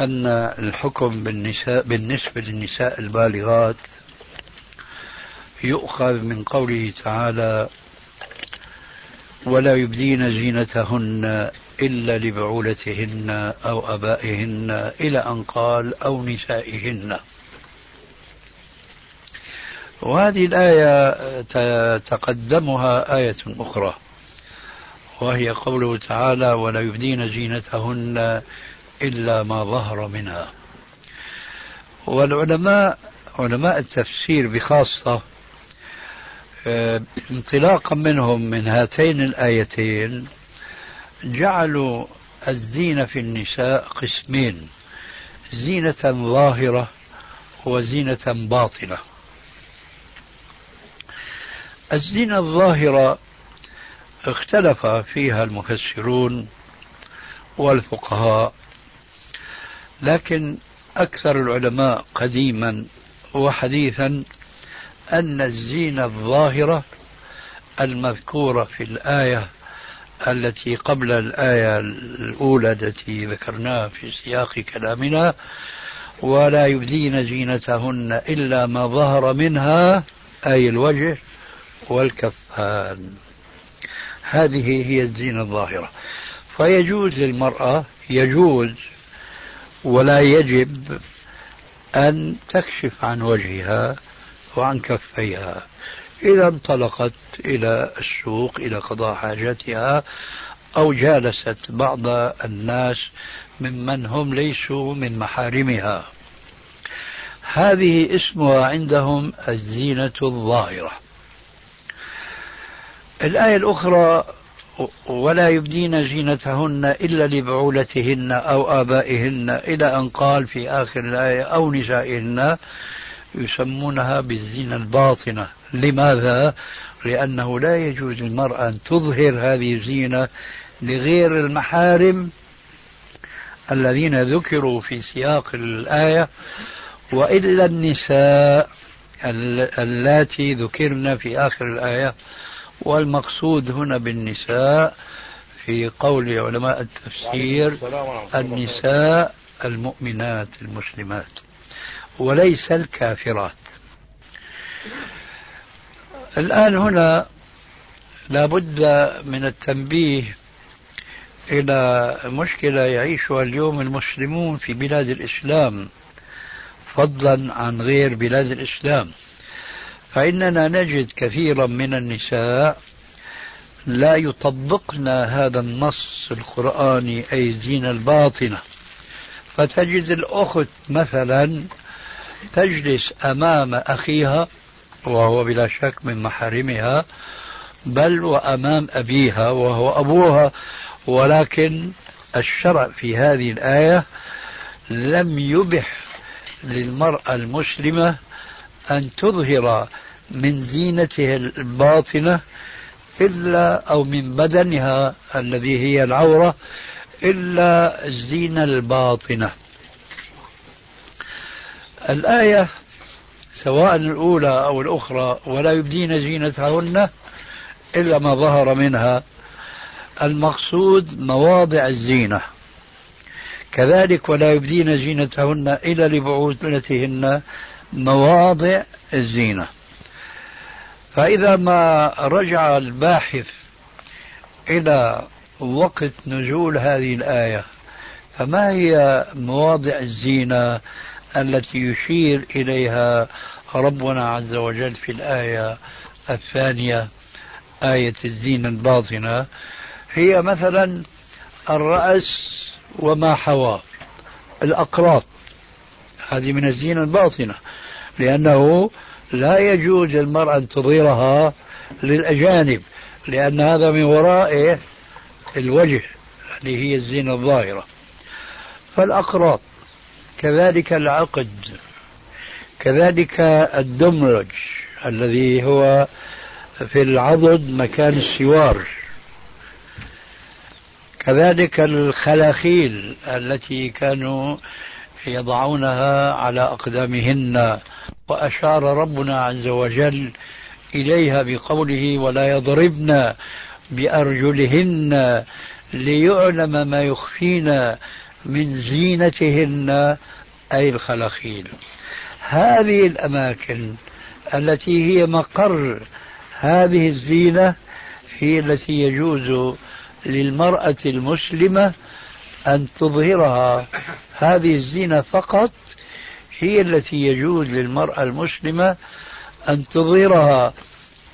أن الحكم بالنساء بالنسبة للنساء البالغات يؤخذ من قوله تعالى ولا يبدين زينتهن إلا لبعولتهن أو أبائهن إلى أن قال أو نسائهن وهذه الآية تقدمها آية أخرى وهي قوله تعالى ولا يبدين زينتهن إلا ما ظهر منها. والعلماء علماء التفسير بخاصة آه، انطلاقا منهم من هاتين الآيتين جعلوا الزينة في النساء قسمين زينة ظاهرة وزينة باطنة. الزينة الظاهرة اختلف فيها المفسرون والفقهاء لكن أكثر العلماء قديما وحديثا أن الزينة الظاهرة المذكورة في الآية التي قبل الآية الأولى التي ذكرناها في سياق كلامنا ولا يبدين زينتهن إلا ما ظهر منها أي الوجه والكفان. هذه هي الزينة الظاهرة. فيجوز للمرأة يجوز ولا يجب أن تكشف عن وجهها وعن كفيها. إذا انطلقت إلى السوق إلى قضاء حاجتها أو جالست بعض الناس ممن هم ليسوا من محارمها. هذه اسمها عندهم الزينة الظاهرة. الآية الأخرى ولا يبدين زينتهن إلا لبعولتهن أو آبائهن إلى أن قال في آخر الآية أو نسائهن يسمونها بالزينة الباطنة لماذا؟ لأنه لا يجوز للمرأة أن تظهر هذه الزينة لغير المحارم الذين ذكروا في سياق الآية وإلا النساء اللاتي ذكرن في آخر الآية والمقصود هنا بالنساء في قول علماء التفسير النساء المؤمنات المسلمات وليس الكافرات. الآن هنا لابد من التنبيه إلى مشكلة يعيشها اليوم المسلمون في بلاد الإسلام فضلا عن غير بلاد الإسلام. فإننا نجد كثيرا من النساء لا يطبقن هذا النص القرآني أي الزينة الباطنة فتجد الأخت مثلا تجلس أمام أخيها وهو بلا شك من محارمها بل وأمام أبيها وهو أبوها. ولكن الشرع في هذه الآية لم يبح للمرأة المسلمة أن تظهر من زينتها الباطنة إلا أو من بدنها الذي هي العورة إلا الزينة الباطنة. الآية سواء الأولى أو الأخرى ولا يبدين زينتهن إلا ما ظهر منها. المقصود مواضع الزينة. كذلك ولا يبدين زينتهن إلا لبعولتهن مواضع الزينة. فإذا ما رجع الباحث إلى وقت نزول هذه الآية فما هي مواضع الزينة التي يشير إليها ربنا عز وجل في الآية الثانية آية الزينة الباطنة؟ هي مثلا الرأس وما حواه الأقراط هذه من الزينة الباطنة لأنه لا يجوز للمرأة أن تظهرها للأجانب لأن هذا من ورائه الوجه اللي هي الزينة الظاهرة. فالأقراط كذلك العقد كذلك الدمرج الذي هو في العضد مكان السوار. كذلك الخلاخيل التي كانوا يضعونها على أقدامهن. وأشار ربنا عز وجل إليها بقوله ولا يضربن بأرجلهن ليعلم ما يخفين من زينتهن أي الخلاخيل. هذه الأماكن التي هي مقر هذه الزينة هي التي يجوز للمرأة المسلمة أن تظهرها هذه الزينة فقط هي التي يجوز للمرأة المسلمة أن تظهرها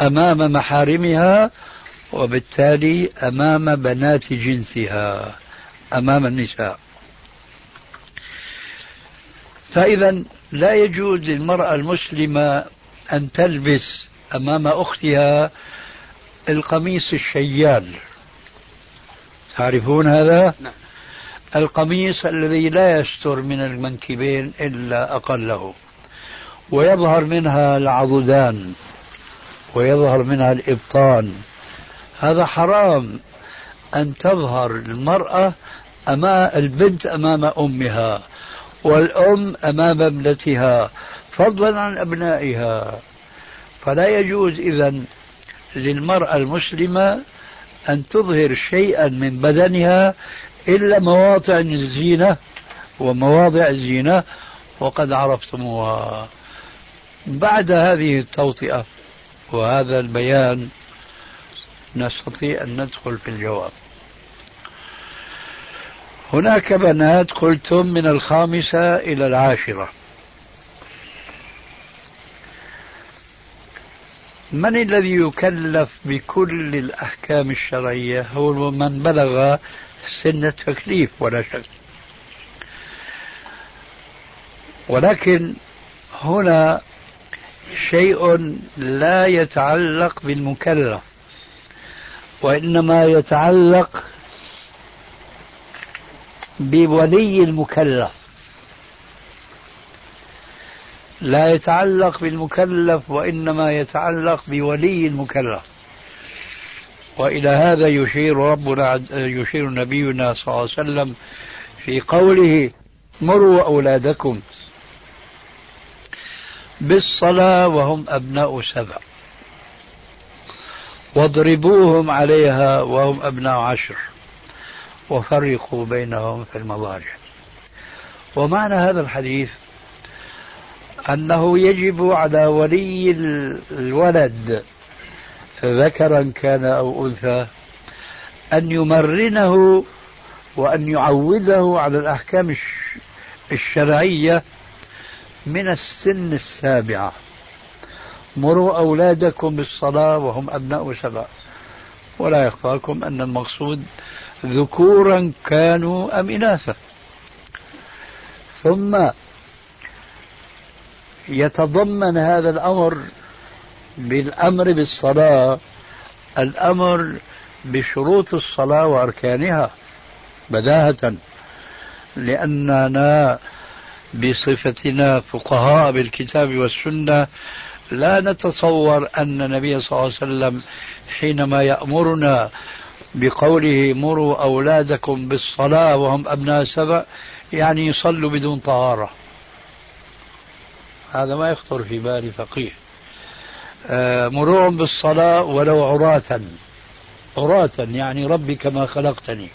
أمام محارمها وبالتالي أمام بنات جنسها أمام النساء فإذا لا يجوز للمرأة المسلمة أن تلبس أمام أختها القميص الشيال تعرفون هذا؟ نعم. القميص الذي لا يستر من المنكبين إلا أقله. ويظهر منها العضدان ويظهر منها الإبطان. هذا حرام أن تظهر المرأة أمام البنت أمام أمها والأم أمام ابنتها فضلا عن أبنائها. فلا يجوز إذا للمرأة المسلمة أن تظهر شيئا من بدنها إلا مواطن الزينة ومواضع الزينة وقد عرفتموها. بعد هذه التوطئة وهذا البيان نستطيع أن ندخل في الجواب. هناك بنات قلتم من الخامسة إلى العاشرة. من الذي يكلف بكل الأحكام الشرعية؟ هو من بلغ سن التكليف ولا شك. ولكن هنا شيء لا يتعلق بالمكلف وإنما يتعلق بولي المكلف. لا يتعلق بالمكلف وإنما يتعلق بولي المكلف. وإلى هذا يشير ربنا يشير نبينا صلى الله عليه وسلم في قوله مروا أولادكم بالصلاة وهم أبناء سبع. واضربوهم عليها وهم أبناء عشر. وفرقوا بينهم في المضاجع. ومعنى هذا الحديث أنه يجب على ولي الولد ذكرا كان أو أنثى أن يمرنه وأن يعوده على الأحكام الشرعية من السن السابعة. مروا أولادكم بالصلاة وهم أبناء سبع ولا يخفاكم أن المقصود ذكورا كانوا أم إناثا. ثم يتضمن هذا الأمر بالأمر بالصلاة الأمر بشروط الصلاة وأركانها بداهة لأننا بصفتنا فقهاء بالكتاب والسنة لا نتصور أن النبي صلى الله عليه وسلم حينما يأمرنا بقوله مروا أولادكم بالصلاة وهم أبناء سبع يعني يصلوا بدون طهارة. هذا ما يخطر في بال فقيه. آه، مروهم بالصلاة ولو عراة. عراة يعني ربي كما خلقتني.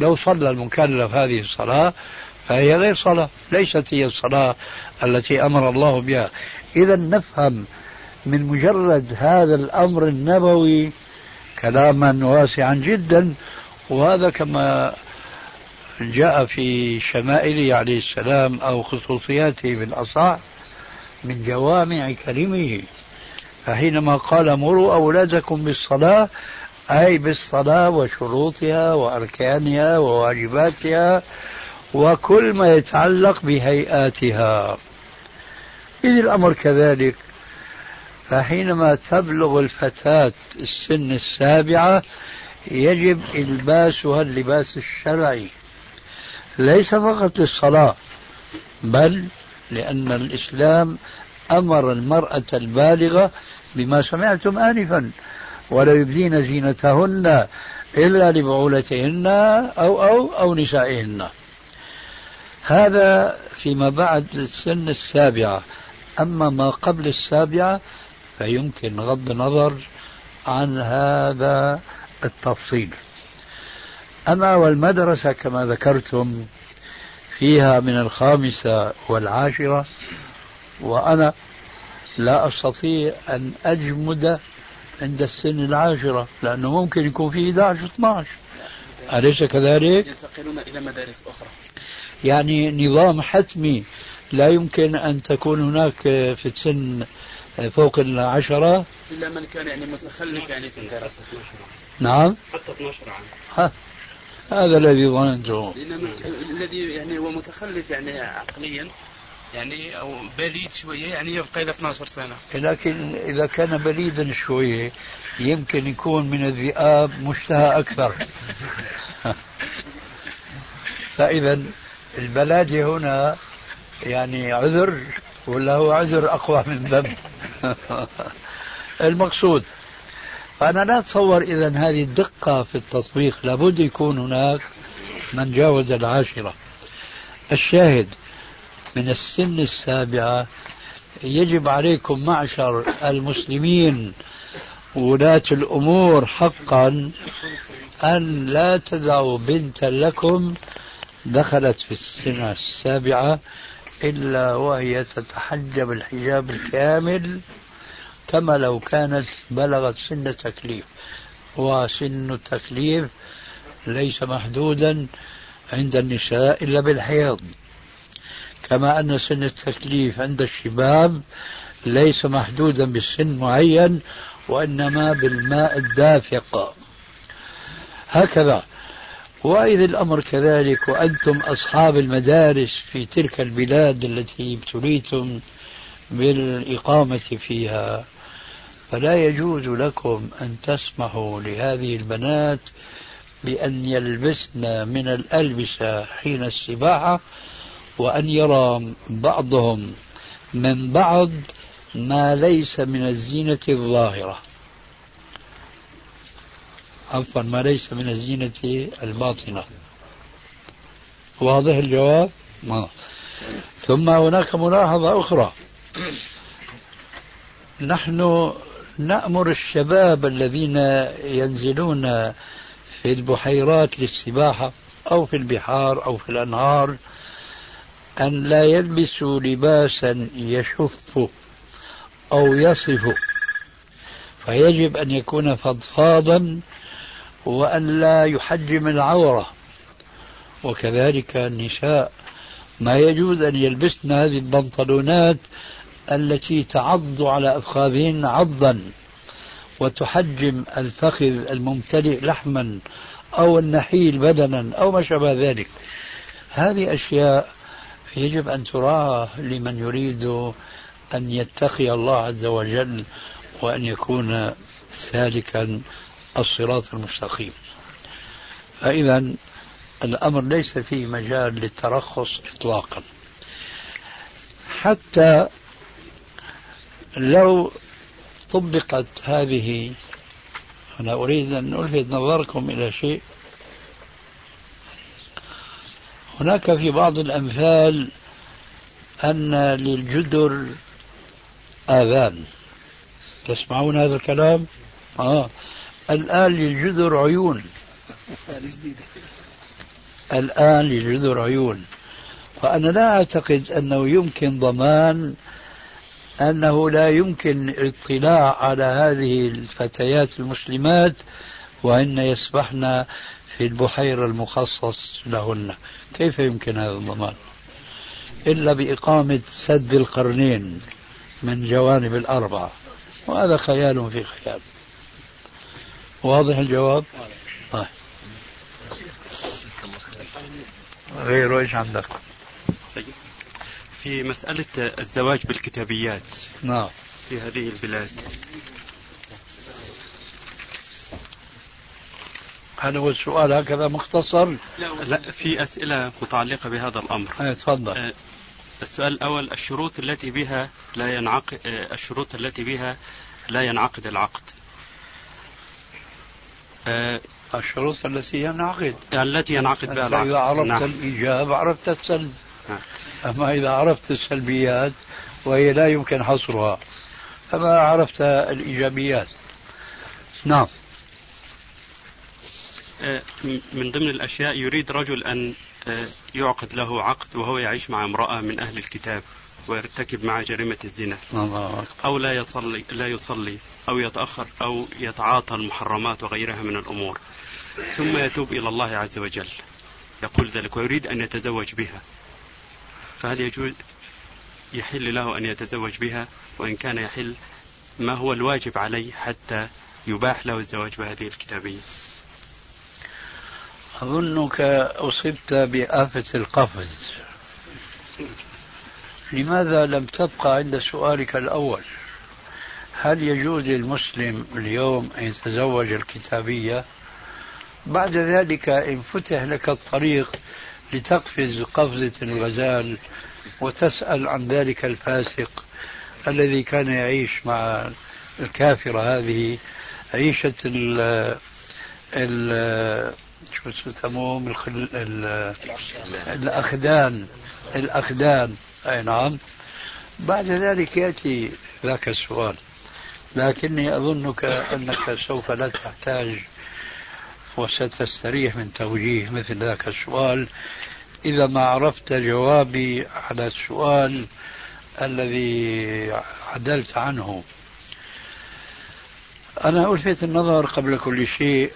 لو صلى المكلف هذه الصلاة فهي غير صلاة ليست هي الصلاة التي أمر الله بها. إذا نفهم من مجرد هذا الأمر النبوي كلاما واسعا جدا وهذا كما جاء في شمائله عليه السلام أو خصوصياته بالأصح من جوامع كلمه فحينما قال مروا أولادكم بالصلاة أي بالصلاة وشروطها وأركانها وواجباتها وكل ما يتعلق بهيئاتها. إذ الأمر كذلك. فحينما تبلغ الفتاة السن السابعة يجب إلباسها اللباس الشرعي. ليس فقط للصلاة بل لأن الإسلام أمر المرأة البالغة بما سمعتم آنفا ولا يبدين زينتهن إلا لبعولتهن أو أو أو نسائهن. هذا فيما بعد السن السابعة. أما ما قبل السابعة فيمكن غض النظر عن هذا التفصيل. أما والمدرسة كما ذكرتم فيها من الخامسة والعاشرة وأنا لا أستطيع أن أجمد عند السن العاشرة لأنه ممكن يكون فيه 11 12 أليس كذلك؟ ينتقلون إلى مدارس أخرى. يعني نظام حتمي لا يمكن أن تكون هناك في السن فوق العشرة؟ إلا من كان يعني متخلف يعني في الدراسة نعم. حتى 12 عام. ها. هذا الذي ظننته. الذي يعني هو متخلف يعني عقليا يعني أو بليد شوية يعني يبقى إلى 12 سنة. لكن إذا كان بليدا شوية يمكن يكون من الذئاب مشتهى أكثر. فاذا البلادة هنا يعني عذر ولا هو عذر أقوى من ذنب؟ المقصود فأنا لا أتصور إذا هذه الدقة في التطبيق لابد يكون هناك من جاوز العاشرة. الشاهد من السن السابعة. يجب عليكم معشر المسلمين ولاة الأمور حقا أن لا تدعوا بنتا لكم دخلت في السنة السابعة إلا وهي تتحجب الحجاب الكامل كما لو كانت بلغت سن التكليف وسن التكليف ليس محدودا عند النساء إلا بالحيض. كما أن سن التكليف عند الشباب ليس محدودا بالسن معين وإنما بالماء الدافق. هكذا. وإذا الأمر كذلك وأنتم أصحاب المدارس في تلك البلاد التي ابتليتم بالإقامة فيها فلا يجوز لكم أن تسمحوا لهذه البنات بأن يلبسن من الألبسة حين السباحة وأن يرى بعضهم من بعض ما ليس من الزينة الظاهرة عفوا ما ليس من الزينة الباطنة واضح الجواب؟ ما. ثم هناك ملاحظة أخرى نحن نأمر الشباب الذين ينزلون في البحيرات للسباحة أو في البحار أو في الأنهار أن لا يلبسوا لباسا يشف أو يصف. فيجب أن يكون فضفاضا وأن لا يحجم العورة. وكذلك النساء ما يجوز أن يلبسن هذه البنطلونات التي تعض على أفخاذهن عضا وتحجم الفخذ الممتلئ لحما أو النحيل بدنا أو ما شابه ذلك. هذه أشياء يجب أن تراعى لمن يريد أن يتقي الله عز وجل وأن يكون سالكا الصراط المستقيم. فإذا الأمر ليس فيه مجال للترخص إطلاقا. حتى لو طبقت هذه أنا أريد أن ألفت نظركم إلى شيء هناك في بعض الأمثال أن للجدر آذان. تسمعون هذا الكلام؟ آه. الآن للجدر عيون. الآن للجدر عيون. وأنا لا أعتقد أنه يمكن ضمان أنه لا يمكن الاطلاع على هذه الفتيات المسلمات وهن يسبحن في البحيرة المخصص لهن. كيف يمكن هذا الضمان؟ إلا بإقامة سد القرنين من جوانب الأربعة. وهذا خيال في خيال. واضح الجواب؟ طيب. غيره إيش عندك؟ طيب. في مسألة الزواج بالكتابيات. نعم. في هذه البلاد. هل هو السؤال. هكذا مختصر؟ لا في أسئلة متعلقة بهذا الأمر. أيه تفضل. آه، السؤال الأول الشروط التي بها لا ينعقد آه، الشروط التي بها لا ينعقد العقد. آه، الشروط التي ينعقد. التي ينعقد بها العقد إذا عرفت نعم. الإيجاب عرفت السلب. نعم. أما إذا عرفت السلبيات وهي لا يمكن حصرها. فما عرفت الإيجابيات؟ نعم. آه، من ضمن الأشياء يريد رجل أن آه، يعقد له عقد وهو يعيش مع امرأة من أهل الكتاب ويرتكب مع جريمة الزنا. أو لا يصلي لا يصلي أو يتأخر أو يتعاطى المحرمات وغيرها من الأمور. ثم يتوب إلى الله عز وجل. يقول ذلك ويريد أن يتزوج بها. فهل يجوز يحل له أن يتزوج بها؟ وإن كان يحل ما هو الواجب عليه حتى يباح له الزواج بهذه الكتابية؟ أظنك أصبت بآفة القفز. لماذا لم تبقى عند سؤالك الأول؟ هل يجوز للمسلم اليوم أن يتزوج الكتابية؟ بعد ذلك إن فتح لك الطريق لتقفز قفزة الغزال وتسأل عن ذلك الفاسق الذي كان يعيش مع الكافرة هذه عيشة ال ال شو يسموهم الأخدان الأخدان. أي نعم. بعد ذلك يأتي ذاك السؤال. لكني أظنك أنك سوف لا تحتاج وستستريح من توجيه مثل ذاك السؤال. إذا ما عرفت جوابي على السؤال الذي عدلت عنه. أنا ألفت النظر قبل كل شيء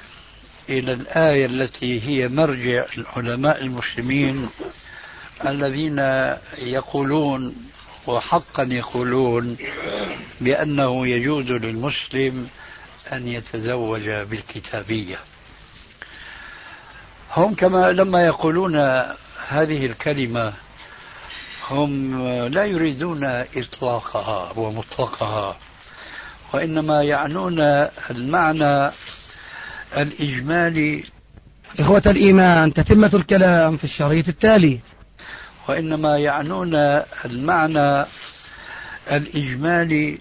إلى الآية التي هي مرجع العلماء المسلمين الذين يقولون وحقا يقولون بأنه يجوز للمسلم أن يتزوج بالكتابية. هم كما لما يقولون هذه الكلمة هم لا يريدون إطلاقها ومطلقها وإنما يعنون المعنى الإجمالي إخوة الإيمان تتمة الكلام في الشريط التالي. وإنما يعنون المعنى الإجمالي